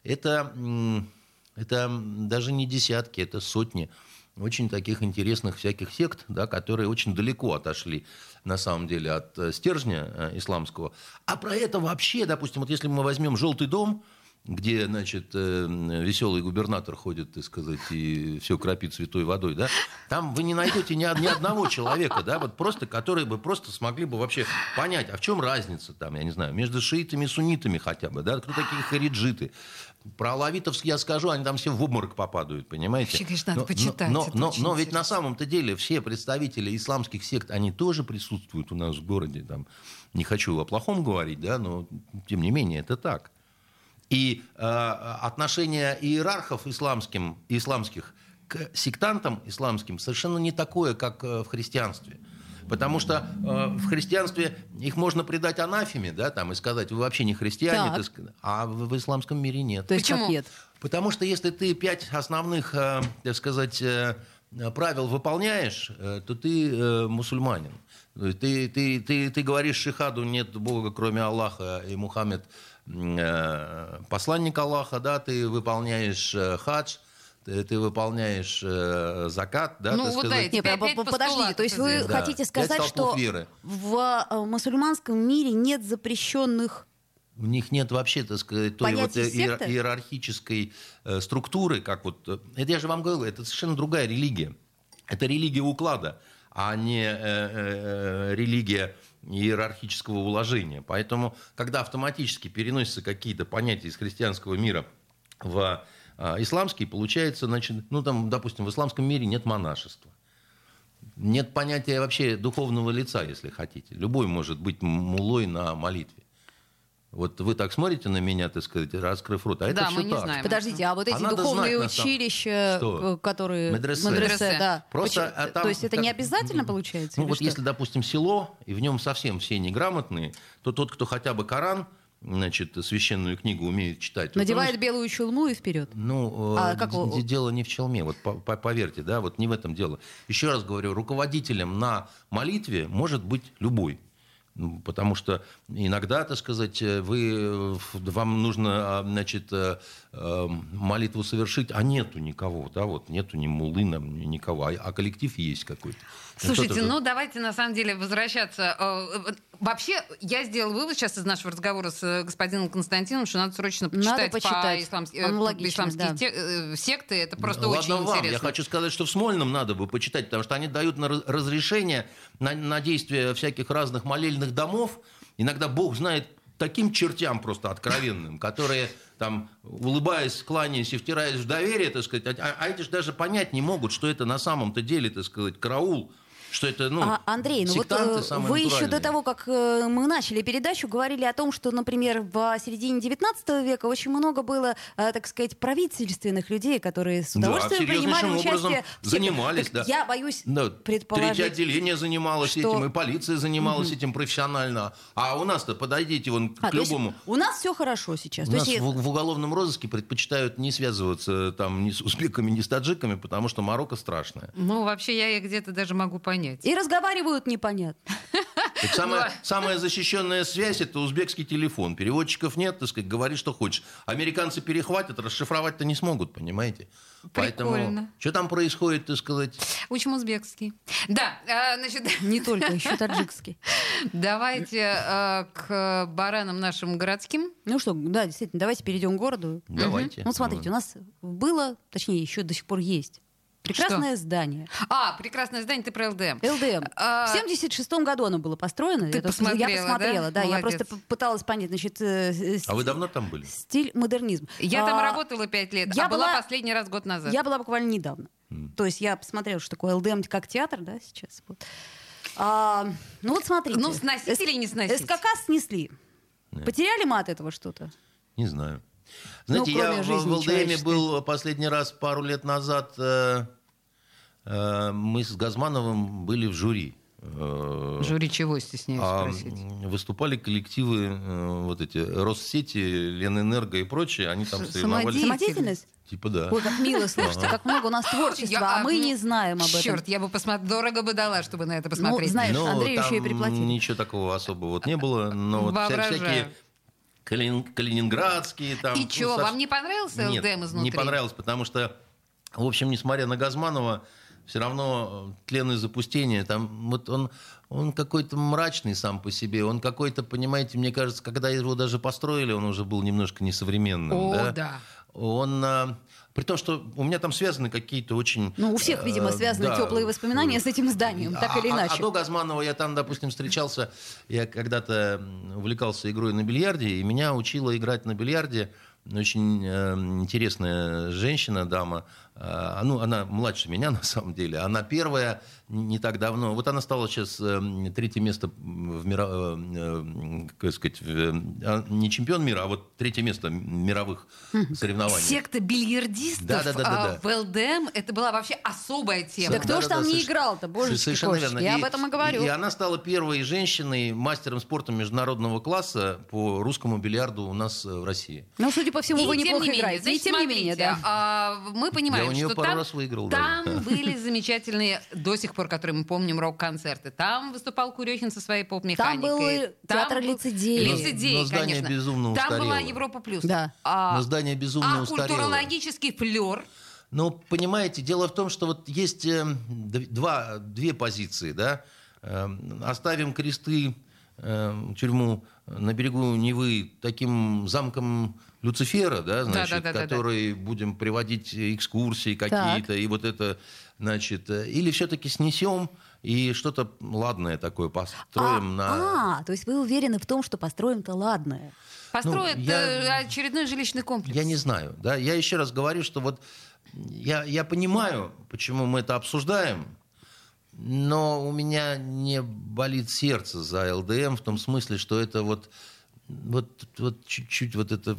это, м, это даже не десятки, это сотни очень таких интересных всяких сект, да, которые очень далеко отошли на самом деле от э, стержня э, исламского. А про это вообще, допустим, вот если мы возьмем «Желтый дом», где, значит, веселый губернатор ходит, так сказать, и все кропит святой водой, да, там вы не найдете ни, ни одного человека, да, вот просто, которые бы просто смогли бы вообще понять, а в чем разница там, я не знаю, между шиитами и суннитами хотя бы, да, кто такие хариджиты. Про алавитов я скажу, они там все в обморок попадают, понимаете? Вообще, конечно, надо Но- почитать, Но, но, очень но ведь на самом-то деле все представители исламских сект, они тоже присутствуют у нас в городе. Там, не хочу о плохом говорить, да, но тем не менее это так. И э, отношение иерархов исламским, исламских к сектантам исламским совершенно не такое, как э, в христианстве. Потому что э, в христианстве их можно предать анафеме, да, там, и сказать, вы вообще не христиане, Так. так сказать, а в, в исламском мире нет. То есть Почему? нет? Потому что если ты пять основных, э, так сказать, э, правил выполняешь, э, то ты э, мусульманин. Ты, ты, ты, ты говоришь шихаду, нет Бога, кроме Аллаха, и Мухаммед э, посланник Аллаха, да, ты выполняешь э, хадж, ты, ты выполняешь э, закат, да, Ну, вот да, сказать. эти Нет, пять- по- пять по- подождите, постулатов то есть вы. Да. хотите сказать, что веры. в э, мусульманском мире нет запрещенных У них нет вообще, так сказать, той вот э, иер- иерархической э, структуры, как вот... э, Это я же вам говорил, это совершенно другая религия. Это религия уклада, а не э, э, религия иерархического уложения. Поэтому, когда автоматически переносятся какие-то понятия из христианского мира в э, исламский, получается, значит, ну там, допустим, в исламском мире нет монашества. Нет понятия вообще духовного лица, если хотите. Любой может быть мулой на молитве. Вот вы так смотрите на меня, так сказать, раскрыв рот, а это Да, все мы не так. знаем. Подождите, а вот эти А духовные знать, училища, Что? к- которые... Медресе. Медресе. да. Просто, Почему- а там То есть это как- не обязательно получается? Ну вот что? если, допустим, село, и в нем совсем все неграмотные, то тот, кто хотя бы Коран, значит, священную книгу умеет читать, Надевает он- белую чулму и вперед. Ну, А э, как дело не в челме, вот по- по- поверьте, да, вот не в этом дело. Еще раз говорю, руководителем на молитве может быть любой. Ну, Потому что иногда, так сказать, э, вы, э, вам нужно, а, значит, э, молитву совершить, а нету никого, да, вот нету ни мулына, ни никого, а, а коллектив есть какой-то. Ну, Слушайте, ну давайте на самом деле возвращаться. Э, Вообще, я сделала вывод сейчас из нашего разговора с э, господином Константином, что надо срочно Надо почитать, почитать. по исламс- э, исламские да. те- секты. Это просто Ладно очень вам, интересно. я хочу сказать, что в Смольном надо бы почитать, потому что они дают на раз- разрешение на, на действие всяких разных молельных домов. Иногда Бог знает таким чертям просто откровенным, которые там, улыбаясь, кланяясь и втираясь в доверие, так сказать, а, а эти же даже понять не могут, что это на самом-то деле, так сказать, караул, что это, ну, А, Андрей, ну вот э, самые вы еще до того, как э, мы начали передачу, говорили о том, что, например, в середине 19 века очень много было, э, так сказать, правительственных людей, которые с Да, удовольствием принимали серьезнейшим участие. в занимались, Так да. Я боюсь Да, предположить. Третье отделение занималось что- этим, и полиция занималась этим профессионально. А у нас-то подойдите вон А, к есть любому. у нас все хорошо сейчас. У То нас есть, в, в уголовном розыске предпочитают не связываться там ни с узбеками, ни с таджиками, потому что Марокко страшное. Ну, вообще, я где-то даже могу понять. И разговаривают непонятно. Так самая, Ну, самая защищенная связь это узбекский телефон. Переводчиков нет, так сказать, говори, что хочешь. Американцы перехватят, расшифровать-то не смогут, понимаете? Поэтому Прикольно. что там происходит, так сказать? Учим узбекский. Да, а, значит, [laughs] Не только, еще таджикский. давайте а, к баранам нашим городским. Ну что, да, действительно, давайте перейдем к городу. Давайте. Ну, смотрите, у нас было, точнее, еще до сих пор есть прекрасное здание. А, прекрасное здание, ты про ЛДМ. ЛДМ. А, В 76 году оно было построено. Ты я, посмотрела, я посмотрела, да? да. Я просто пыталась понять, значит, э, э, А вы давно там были? стиль модернизм. Я там А, работала пять лет, я а была была- последний раз год назад. Я была буквально недавно. То есть я посмотрела, что такое ЛДМ как театр, да, сейчас. Вот. А, ну вот смотрите. Ну, сносить или не сносить? СКК снесли. Потеряли мы от этого что-то? Не знаю. Знаете, Ну, я кроме в, жизни в ЛДМе человеческой. был последний раз пару лет назад. э, э, мы с Газмановым были в жюри. Э, Жюри чего, стесняюсь а, спросить? выступали коллективы, э, вот эти, Россети, Ленэнерго и прочие, они там соревновались. самодеятельность. Типа да. Ой, как мило, слушайте, как много у нас творчества, Я- а мы ну, не знаем об этом. Черт, я бы посмотрела, дорого бы дала, чтобы на это Ну, посмотреть. знаешь, Ну, Андрею еще и приплатили. Ничего такого особого вот не было, но вот вся- всякие калин- калининградские там. И ну, чего, со- вам не понравился Нет, ЛДМ изнутри? не понравилось, потому что, в общем, несмотря на Газманова, все равно э, тлен и запустение, там вот он, он какой-то мрачный сам по себе, он какой-то, понимаете, мне кажется, когда его даже построили, он уже был немножко несовременным. О, да? да. Он, а, при том, что у меня там связаны какие-то очень... Ну, у всех, видимо, э, связаны да, теплые воспоминания с этим зданием, так а- или а- иначе. А, до Газманова я там, допустим, встречался, я когда-то увлекался игрой на бильярде, и меня учила играть на бильярде очень э, интересная женщина, дама. А, ну, она младше меня, [laughs] на самом деле. Она первая не так давно. Вот она стала сейчас э, третье место в мира, э, э, как сказать, в, э, а, не чемпион мира, а вот третье место мировых соревнований. Секта бильярдистов Да-да-да-да-да. а, в ЛДМ это была вообще особая тема. Да кто ж там не соверш- играл-то, божечки, Совершенно кошечки, верно. я об этом и говорю. И она стала первой женщиной, мастером спорта международного класса по русскому бильярду у нас в России. Ну, судя по всему, И вы тем неплохо не менее, играете. значит, и тем не менее, да. а, мы понимаем, Я у нее что пару там, раз выиграл там даже. были замечательные, до сих пор, которые мы помним, рок-концерты. Там выступал Курехин со своей поп-механикой. Там был театр лицедеев. Лицедеи, Но здание конечно. безумно Там была устарело. Европа плюс. Да. А, Но здание безумно а устарело. культурологический флер. Ну, понимаете, дело в том, что вот есть э, два, две позиции, да. Э, Оставим кресты, э, тюрьму на берегу Невы таким замком Люцифера, да, значит, Да-да-да-да-да. который будем приводить экскурсии какие-то, и вот это, значит, э, или все-таки снесем и что-то ладное такое построим на... А, то есть вы уверены в том, что построим-то ладное. Построят Ну, я- э, очередной жилищный комплекс. Я не знаю. Да? Я еще раз говорю, что вот я, я понимаю, почему мы это обсуждаем, но у меня не болит сердце за ЛДМ в том смысле, что это вот вот, вот чуть-чуть вот это...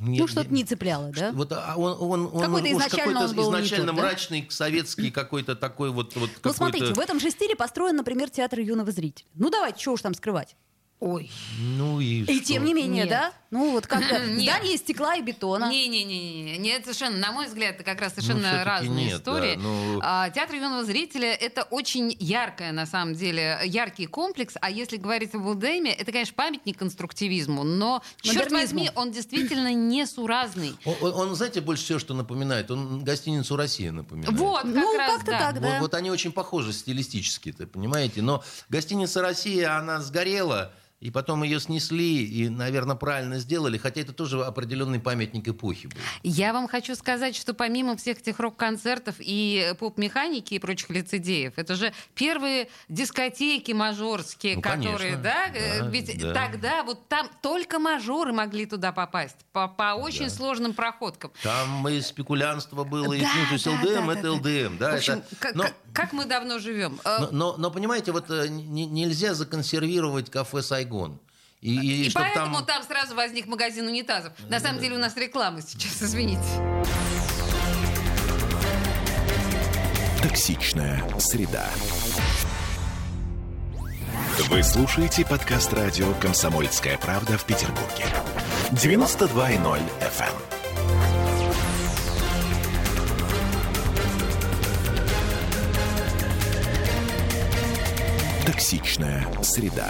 Ну, что-то не цепляло, да? Вот а он, он, он, Какой-то изначально какой-то он был изначально да? мрачный, советский какой-то такой вот... вот Ну, смотрите, в этом же стиле построен, например, театр юного зрителя. Ну, давайте, что уж там скрывать. Ой. Ну и, И что? тем не менее, Нет. да? Ну, вот как [clears throat] Нет. здание из стекла и бетона. Не-не-не, нет, совершенно, на мой взгляд, это как раз совершенно всё-таки разные нет, истории. да, ну- А, Театр юного зрителя это очень яркое, на самом деле, яркий комплекс. А если говорить об Улдеме, это, конечно, памятник конструктивизму, но, черт возьми, он действительно несуразный. Он, он- он, знаете, больше всего, что напоминает? Он гостиницу «Россия» напоминает. Вот, как Ну, раз, как-то да. так, Вот, да. вот они очень похожи стилистически, ты понимаете? Но гостиница «Россия», она сгорела, и потом ее снесли, и, наверное, правильно сделали, хотя это тоже определенный памятник эпохи был. Я вам хочу сказать, что помимо всех этих рок-концертов и поп-механики и прочих лицедеев, это же первые дискотеки мажорские, Ну, которые, конечно, да, да, э, ведь да. тогда вот там только мажоры могли туда попасть по, по очень Да. сложным проходкам. Там и спекулянство было, и, Да, ну, то есть да, ЛДМ да, это да, ЛДМ, да, В общем, это... но- как- мы давно живем. Э, Но, но, но, понимаете, вот э, не- нельзя законсервировать кафе «Сайгон». И, и, И поэтому там... там... сразу возник магазин унитазов. На самом деле у нас реклама сейчас, извините. Токсичная среда. Вы слушаете подкаст радио «Комсомольская правда» в Петербурге. 92.0 FM. Токсичная среда.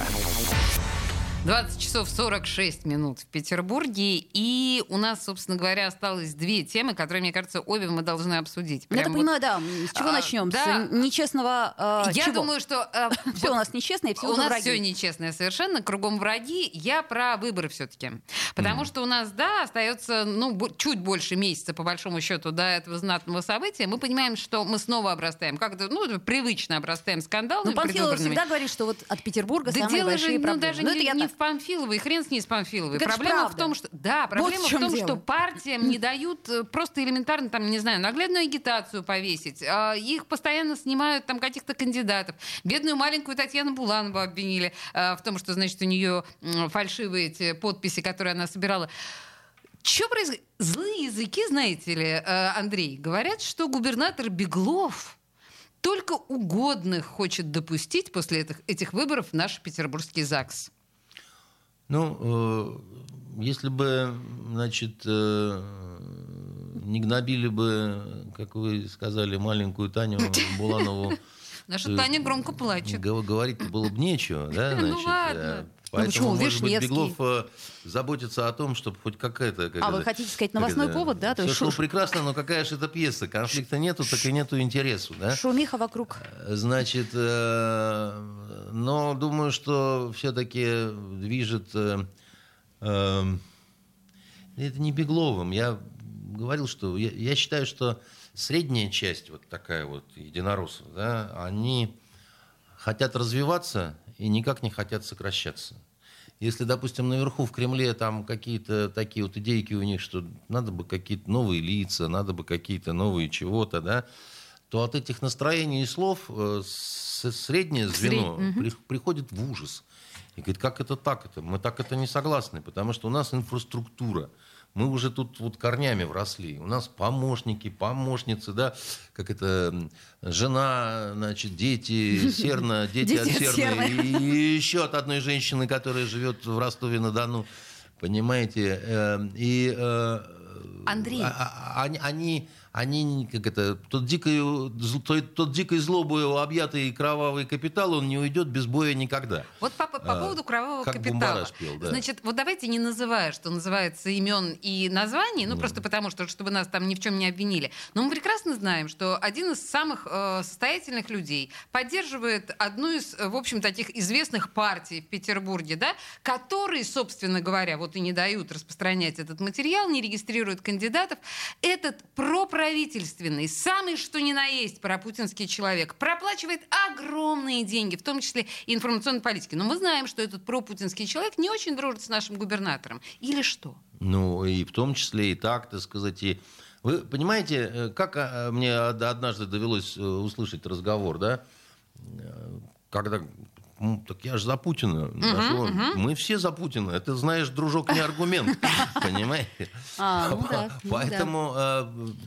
20 часов 46 минут в Петербурге. И у нас, собственно говоря, осталось две темы, которые, мне кажется, обе мы должны обсудить. Ну, Я Прям так вот- понимаю, да. С чего А, начнем? да. С нечестного э, Я чего? думаю, что [laughs] э, Все у нас нечестно, и все у нас враги. все нечестное совершенно, кругом враги. Я про выборы все-таки. Потому что у нас, да, остается ну, чуть больше месяца, по большому счету, до этого знатного события. Мы понимаем, что мы снова обрастаем, как-то, ну, привычно обрастаем скандалами Ну, Панфилов всегда говорит, что вот от Петербурга Да самые большие же, ну, проблемы. даже Ну, не, это я не так. в Памфиловой, хрен с ней с Памфиловой. Так проблема в том, что... Да, Вот проблема в в, чем том, дело. что партиям не дают э, просто элементарно, там, не знаю, наглядную агитацию повесить. А, Их постоянно снимают там каких-то кандидатов. Бедную маленькую Татьяну Буланову обвинили а, в том, что, значит, у нее фальшивые эти подписи, которые она собирала. Что происходит? Злые языки, знаете ли, э, Андрей, говорят, что губернатор Беглов только угодных хочет допустить после этих, этих выборов в наш петербургский ЗАГС. Ну, э, если бы, значит, э, не гнобили бы, как вы сказали, маленькую Таню Буланову, Наша Э, Таня громко плачет. Гов- Говорить было бы нечего, да, [laughs] Ну значит. ладно. Э, Ну Поэтому, почему? может быть. Беглов э, заботится о том, чтобы хоть какая-то... как А вы это- хотите сказать новостной это, повод, да? То Все есть шло шу- прекрасно, но какая же это пьеса? Конфликта нету, так и нету интересу, да? Шумиха вокруг. Значит, э, но думаю, что все-таки движет... э, э, это не Бегловым. Я говорил, что я, я считаю, что средняя часть, вот такая вот единороссов, да, они хотят развиваться и никак не хотят сокращаться. Если, допустим, наверху в Кремле там какие-то такие вот идейки у них, что надо бы какие-то новые лица, надо бы какие-то новые чего-то, да, то от этих настроений и слов э, среднее звено при- приходит в ужас. И говорит, как это так это? Мы так это не согласны, потому что у нас инфраструктура. Мы уже тут вот корнями вросли. У нас помощники, помощницы, да, как это, жена, значит, дети, [laughs] серна, дети, от серны. И еще от одной женщины, которая живет в Ростове-на-Дону. Понимаете? Э, И э, Андрей. а- а- они, они, как это, тот дикой, тот, тот дикой злобою объятый кровавый капитал, он не уйдет без боя никогда. Вот по, по А, поводу кровавого как капитала. Пел, да. Значит, вот давайте не называя, что называется, имен и названий, ну, просто потому что, чтобы нас там ни в чем не обвинили. Но мы прекрасно знаем, что один из самых э, состоятельных людей поддерживает одну из, в общем, таких известных партий в Петербурге, да, которые, собственно говоря, вот и не дают распространять этот материал, не регистрируют кандидатов. Этот проправительственный, самый что ни на есть пропутинский человек, проплачивает огромные деньги, в том числе и информационной политики. Но мы знаем, что этот пропутинский человек не очень дружит с нашим губернатором. Или что? Ну, и в том числе и так, так сказать, и... Вы понимаете, э, как э, мне од- однажды довелось э, услышать разговор, да, когда «М, так я же за Путина. Да что, Мы все за Путина. Это, знаешь, дружок, не аргумент. [laughs] Понимаете? А, ну ну. Поэтому э,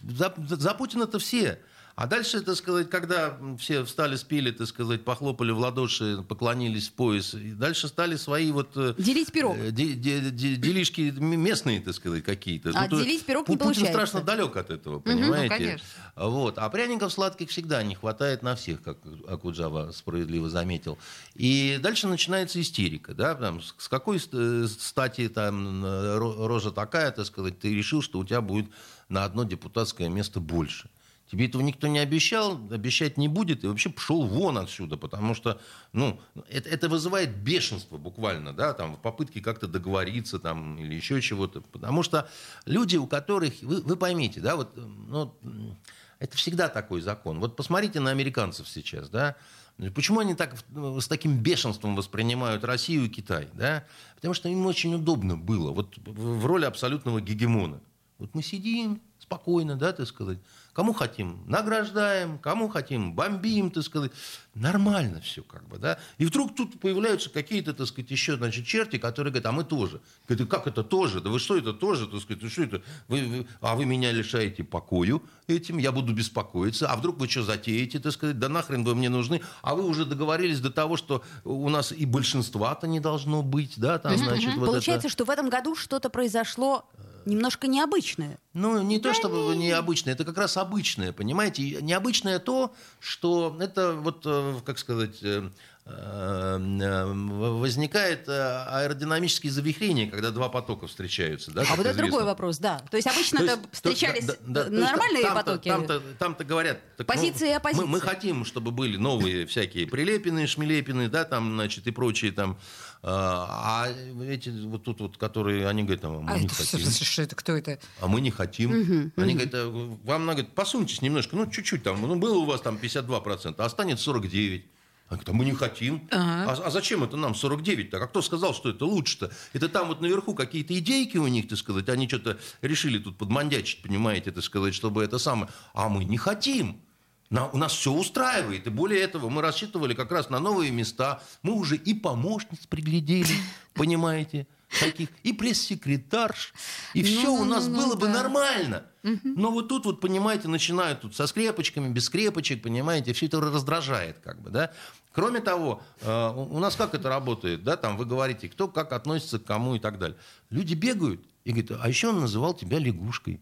за, за Путина-то все. А дальше, так сказать, когда все встали, спели, так сказать, похлопали в ладоши, поклонились в пояс, и дальше стали свои вот... э, Делить пирог. э, де- де- де- делишки местные, так сказать, какие-то. А то- делить пирог не Пу- Путин получается. страшно далек от этого, ну, понимаете? конечно. Вот. А пряников сладких всегда не хватает на всех, как Акуджава справедливо заметил. И дальше начинается истерика. Да? Там, с какой э, стати там, ро- рожа такая, так сказать, ты решил, что у тебя будет на одно депутатское место больше. Тебе этого никто не обещал, обещать не будет, и вообще пошел вон отсюда, потому что, ну, это, это вызывает бешенство буквально, да, там, в попытке как-то договориться, там, или еще чего-то, потому что люди, у которых, вы, вы поймите, да, вот, ну, это всегда такой закон. Вот посмотрите на американцев сейчас, да, Почему они так, с таким бешенством воспринимают Россию и Китай? Да? Потому что им очень удобно было, вот в роли абсолютного гегемона. Вот мы сидим спокойно, да, так сказать, Кому хотим, награждаем, кому хотим, бомбим, так сказать. Нормально все как бы, да. И вдруг тут появляются какие-то, так сказать, еще, значит, черти, которые говорят, а мы тоже. Говорят, как это тоже? Да вы что это тоже, так сказать, что это? Вы, вы, а вы меня лишаете покою этим, я буду беспокоиться. А вдруг вы что затеете, так сказать, да нахрен вы мне нужны? А вы уже договорились до того, что у нас и большинства-то не должно быть, да, там, значит, вот Получается, это... что в этом году что-то произошло немножко необычное. Ну, не то чтобы необычное, это как раз обычное, понимаете? Необычное то, что это вот, э, как сказать, э, э, возникает аэродинамические завихрения, когда два потока встречаются. Да, а вот это другой вопрос, да. То есть обычно то есть, это встречались то, да, да, нормальные там потоки. Там-то, там-то говорят... Так, Позиции ну, оппозиции. Мы, мы хотим, чтобы были новые всякие Прилепины, Шмелепины, да, там, значит, и прочие там а, а эти вот тут вот, которые, они говорят, а мы а не это, хотим. Что, это, кто это? А мы не хотим. Угу, они угу. говорят, вам надо, посуньтесь немножко, ну чуть-чуть там, ну было у вас там 52%, а останется 49%. Они говорят, а мы не хотим. Ага. А, а зачем это нам 49-то? А кто сказал, что это лучше-то? Это там вот наверху какие-то идейки у них, так сказать, они что-то решили тут подмандячить, понимаете, так сказать, чтобы это самое. А мы не хотим. На, у нас все устраивает. И более этого, мы рассчитывали как раз на новые места. Мы уже и помощниц приглядели, [laughs] понимаете, таких, и пресс-секретарш. И ну, все у нас ну, было бы нормально. Но вот тут вот, понимаете, начинают тут со скрепочками, без скрепочек, понимаете, все это раздражает как бы, да. Кроме того, э, у нас как это работает, да, там вы говорите, кто как относится к кому и так далее. Люди бегают и говорят, а еще он называл тебя лягушкой.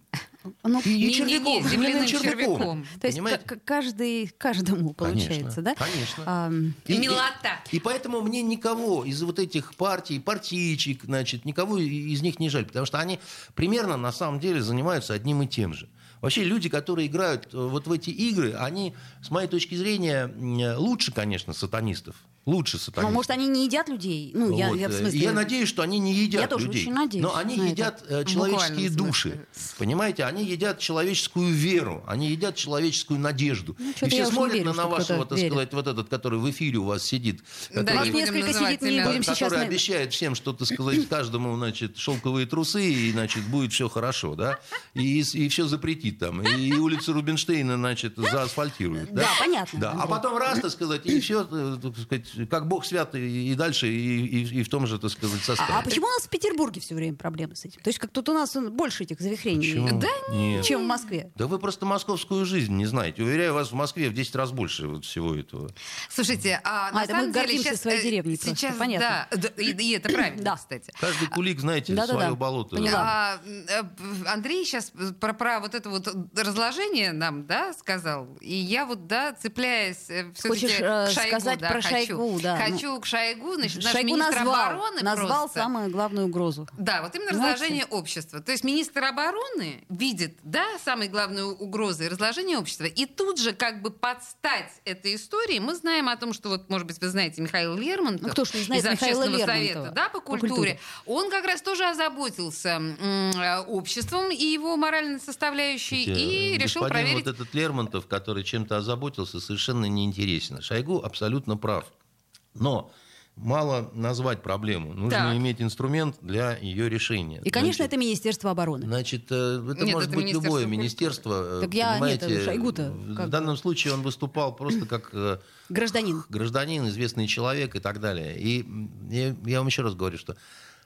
Ну, и, и червяком, земляным червяком. червяком. То есть каждый, каждому получается, конечно, да? Конечно. А, и, Милота. И, и поэтому мне никого из вот этих партий, партийчик, значит, никого из них не жаль, потому что они примерно на самом деле занимаются одним и тем же. Вообще люди, которые играют э, вот в эти игры, они, с моей точки зрения, лучше, конечно, сатанистов. Лучше сатанистов. Ну, может, они не едят людей? Ну, я, я, в смысле... я надеюсь, что они не едят я тоже людей. Очень надеюсь но они едят это. человеческие души. Понимаете, они едят человеческую веру, они едят человеческую надежду. Ну, И все смотрят верю, на вашего, так верит. сказать, вот этот, который в эфире у вас сидит. Который, да, несколько сидит, не будем сейчас... Который обещает всем, что, так сказать, каждому, значит, шелковые трусы, и, значит, будет все хорошо, да? И, и все запретит там. И улицу Рубинштейна, значит, заасфальтируют. Да, да понятно. Да. А потом раз, так сказать, и все, э, так сказать, как Бог свят и, и дальше, и, и, и в том же, так сказать, составе. А, а почему у нас в Петербурге все время проблемы с этим? То есть как тут у нас больше этих завихрений, почему? да? Нет. чем в Москве? Да вы просто московскую жизнь не знаете. Уверяю вас, в Москве в 10 раз больше вот всего этого. Слушайте, а, а на это самом мы деле сейчас... своей э, деревней сейчас, просто, понятно. Да, и, и это [coughs] правильно, да. кстати. Каждый кулик, знаете, да, свое да, да. болото. А, э, Андрей сейчас про, про вот это вот разложение нам, да, сказал. И я вот, да, цепляясь э, все-таки Хочешь, к Шойгу, сказать да, про хочу, Шойгу, да. Хочу ну, к Шойгу, значит, наш Шойгу министр назвал, обороны назвал просто, самую главную угрозу. Да, вот именно Знаете? разложение общества. То есть министр обороны видит, да, самой главной угрозой разложение общества. И тут же как бы подстать этой истории мы знаем о том, что вот, может быть, вы знаете Михаил Лермонтов ну, кто ж не знает из Михаила Общественного Лермонтова. совета да, по культуре. по культуре. Он как раз тоже озаботился м- обществом и его моральной составляющей Слушайте, и решил проверить... вот этот Лермонтов, который чем-то озаботился, совершенно неинтересен. Шойгу абсолютно прав. Но мало назвать проблему. Нужно так. иметь инструмент для ее решения. И, конечно, значит, это Министерство обороны. Значит, э, это нет, может это быть любое министерство. Так я, нет, Шойгу-то В данном случае он выступал просто как... Э, гражданин. Гражданин, известный человек и так далее. И я, я вам еще раз говорю, что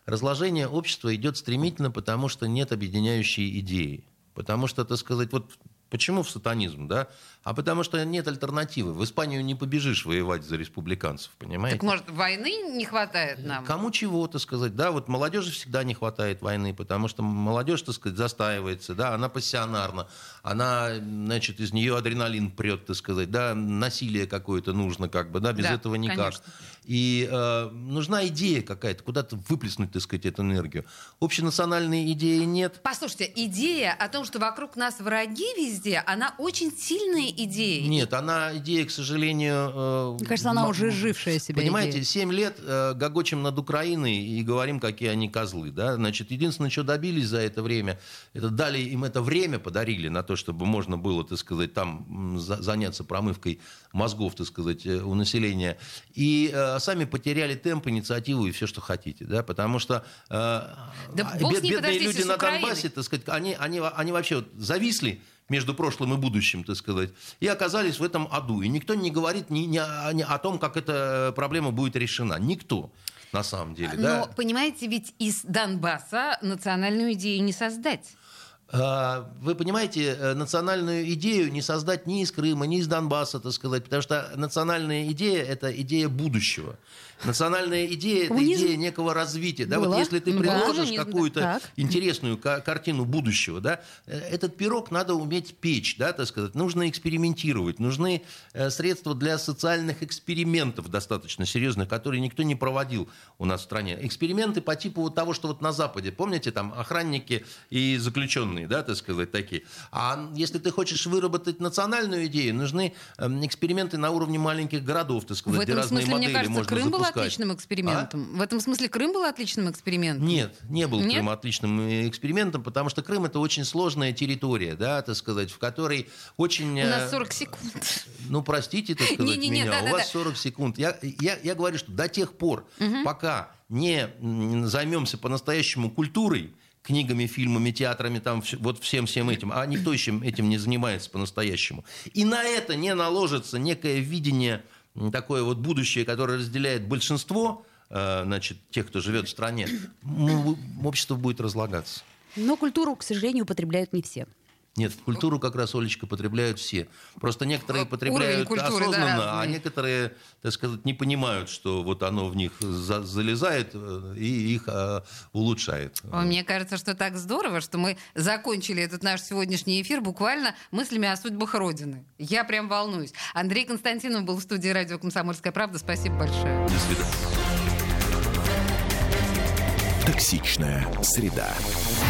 разложение общества идет стремительно, потому что нет объединяющей идеи. Потому что, так сказать, вот Почему в сатанизм, да? А потому что нет альтернативы. В Испанию не побежишь воевать за республиканцев, понимаете? Так может войны не хватает нам? Кому чего-то сказать, да? Вот молодежи всегда не хватает войны, потому что молодежь, так сказать, застаивается, да? Она пассионарна, она, значит, из нее адреналин прет, так сказать, да? Насилие какое-то нужно, как бы, да? Без да, этого никак. Конечно. И э, нужна идея какая-то, куда-то выплеснуть, так сказать, эту энергию. Общенациональной идеи нет. Послушайте, идея о том, что вокруг нас враги везде, она очень сильная идея. Нет, она идея, к сожалению... Э, Мне кажется, она уже жившая себе Понимаете, семь лет э, гогочем над Украиной и говорим, какие они козлы. Да? Значит, единственное, что добились за это время, это дали им это время, подарили на то, чтобы можно было, так сказать, там заняться промывкой мозгов, так сказать, э, у населения. И сами потеряли темп, инициативу и все, что хотите. Да? Потому что да бед, бедные люди на Донбассе, так сказать, они, они, они вообще вот зависли между прошлым и будущим, так сказать, и оказались в этом аду. И никто не говорит ни, ни, о, ни о том, как эта проблема будет решена. Никто на самом деле. Но, да? понимаете, ведь из Донбасса национальную идею не создать. А, вы понимаете, э, национальную идею не создать ни из Крыма, ни из Донбасса, так сказать, потому что национальная идея – это идея будущего. Национальная идея – это идея некого развития. Да? Вот если ты предложишь да, какую-то так. интересную картину будущего, да, э, этот пирог надо уметь печь, да, так сказать. Нужно экспериментировать, нужны э, средства для социальных экспериментов достаточно серьезных, которые никто не проводил у нас в стране. Эксперименты по типу вот того, что вот на Западе, помните, там охранники и заключенные, да, так сказать, такие. А если ты хочешь выработать национальную идею, нужны эм, эксперименты на уровне маленьких городов, так сказать, в этом где разные смысле, модели мне кажется, можно Крым запускать был отличным экспериментом. А? В этом смысле Крым был отличным экспериментом? Нет, не был Нет? Крым отличным экспериментом, потому что Крым это очень сложная территория, да, так сказать, в которой очень... У нас 40 э, секунд. Ну, простите, так сказать, не, не, меня, да, у вас 40 секунд. Я, я, я говорю, что до тех пор, угу. пока не займемся по-настоящему культурой, книгами, фильмами, театрами, там, вот всем-всем этим, а никто еще этим не занимается по-настоящему. И на это не наложится некое видение такое вот будущее, которое разделяет большинство э, значит, тех, кто живет в стране, общество будет разлагаться. Но культуру, к сожалению, употребляют не все. Нет, культуру как раз, Олечка, потребляют все. Просто некоторые потребляют культуры, осознанно, да, а некоторые, так сказать, не понимают, что вот оно в них за залезает э, и их а, улучшает. Мне кажется, что так здорово, что мы закончили этот наш сегодняшний эфир буквально мыслями о судьбах Родины. Я прям волнуюсь. Андрей Константинов был в студии радио «Комсомольская правда». Спасибо большое. До свидания. Токсичная среда.